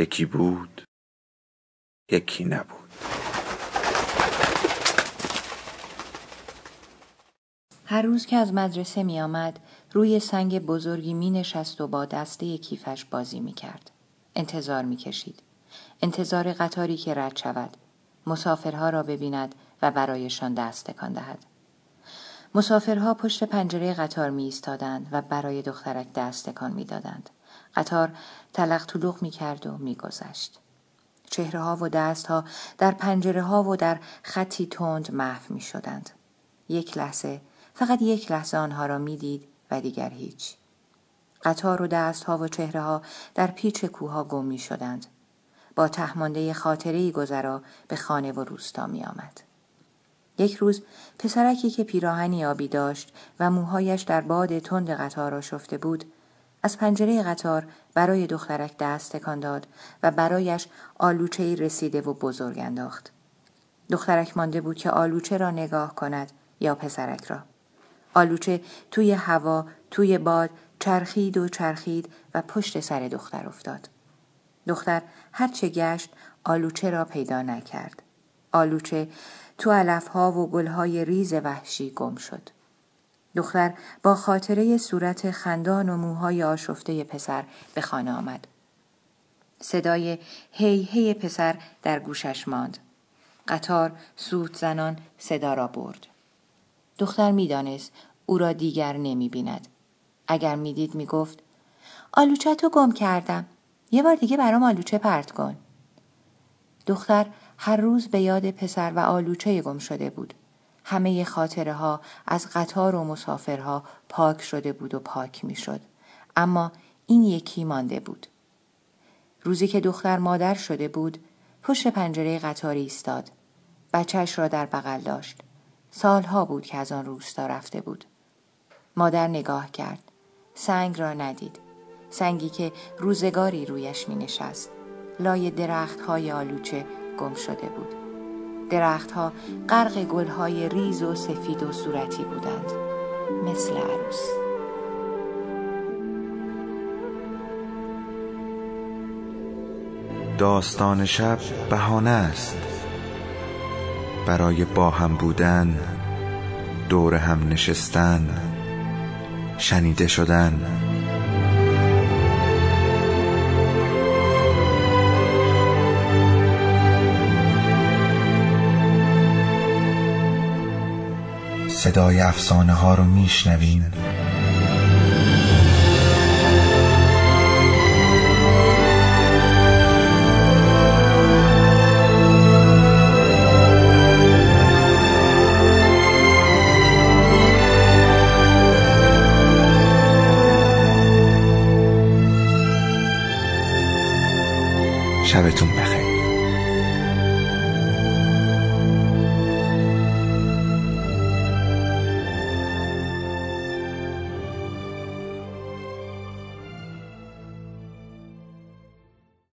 یکی بود یکی نبود هر روز که از مدرسه می آمد روی سنگ بزرگی می نشست و با دسته کیفش بازی می کرد. انتظار می کشید. انتظار قطاری که رد شود. مسافرها را ببیند و برایشان دست تکان دهد. مسافرها پشت پنجره قطار می ایستادند و برای دخترک دست تکان می دادند. قطار تلق طلوق می کرد و می گذشت. چهره ها و دست ها در پنجره ها و در خطی تند محو می شدند. یک لحظه فقط یک لحظه آنها را می دید و دیگر هیچ. قطار و دست ها و چهره ها در پیچ کوها گم می شدند. با تهمانده خاطره گذرا به خانه و روستا می آمد. یک روز پسرکی که پیراهنی آبی داشت و موهایش در باد تند قطار آشفته بود از پنجره قطار برای دخترک دست تکان داد و برایش آلوچه رسیده و بزرگ انداخت. دخترک مانده بود که آلوچه را نگاه کند یا پسرک را. آلوچه توی هوا، توی باد چرخید و چرخید و پشت سر دختر افتاد. دختر هرچه گشت آلوچه را پیدا نکرد. آلوچه تو علفها و گلهای ریز وحشی گم شد. دختر با خاطره صورت خندان و موهای آشفته پسر به خانه آمد. صدای هی هی پسر در گوشش ماند. قطار سوت زنان صدا را برد. دختر می‌دانست او را دیگر نمی بیند. اگر می‌دید می‌گفت آلوچه تو گم کردم. یه بار دیگه برام آلوچه پرت کن. دختر هر روز به یاد پسر و آلوچه گم شده بود. همه خاطره ها از قطار و مسافرها پاک شده بود و پاک می شد. اما این یکی مانده بود. روزی که دختر مادر شده بود پشت پنجره قطار ایستاد. بچهش را در بغل داشت. سالها بود که از آن روستا رفته بود. مادر نگاه کرد. سنگ را ندید. سنگی که روزگاری رویش می نشست. لای درخت های آلوچه گم شده بود. درختها غرق گلهای ریز و سفید و صورتی بودند. مثل عروس. داستان شب بهانه است. برای با هم بودن دور هم نشستن شنیده شدن. صدای افسانه ها رو میشنوین شبتون بخیر.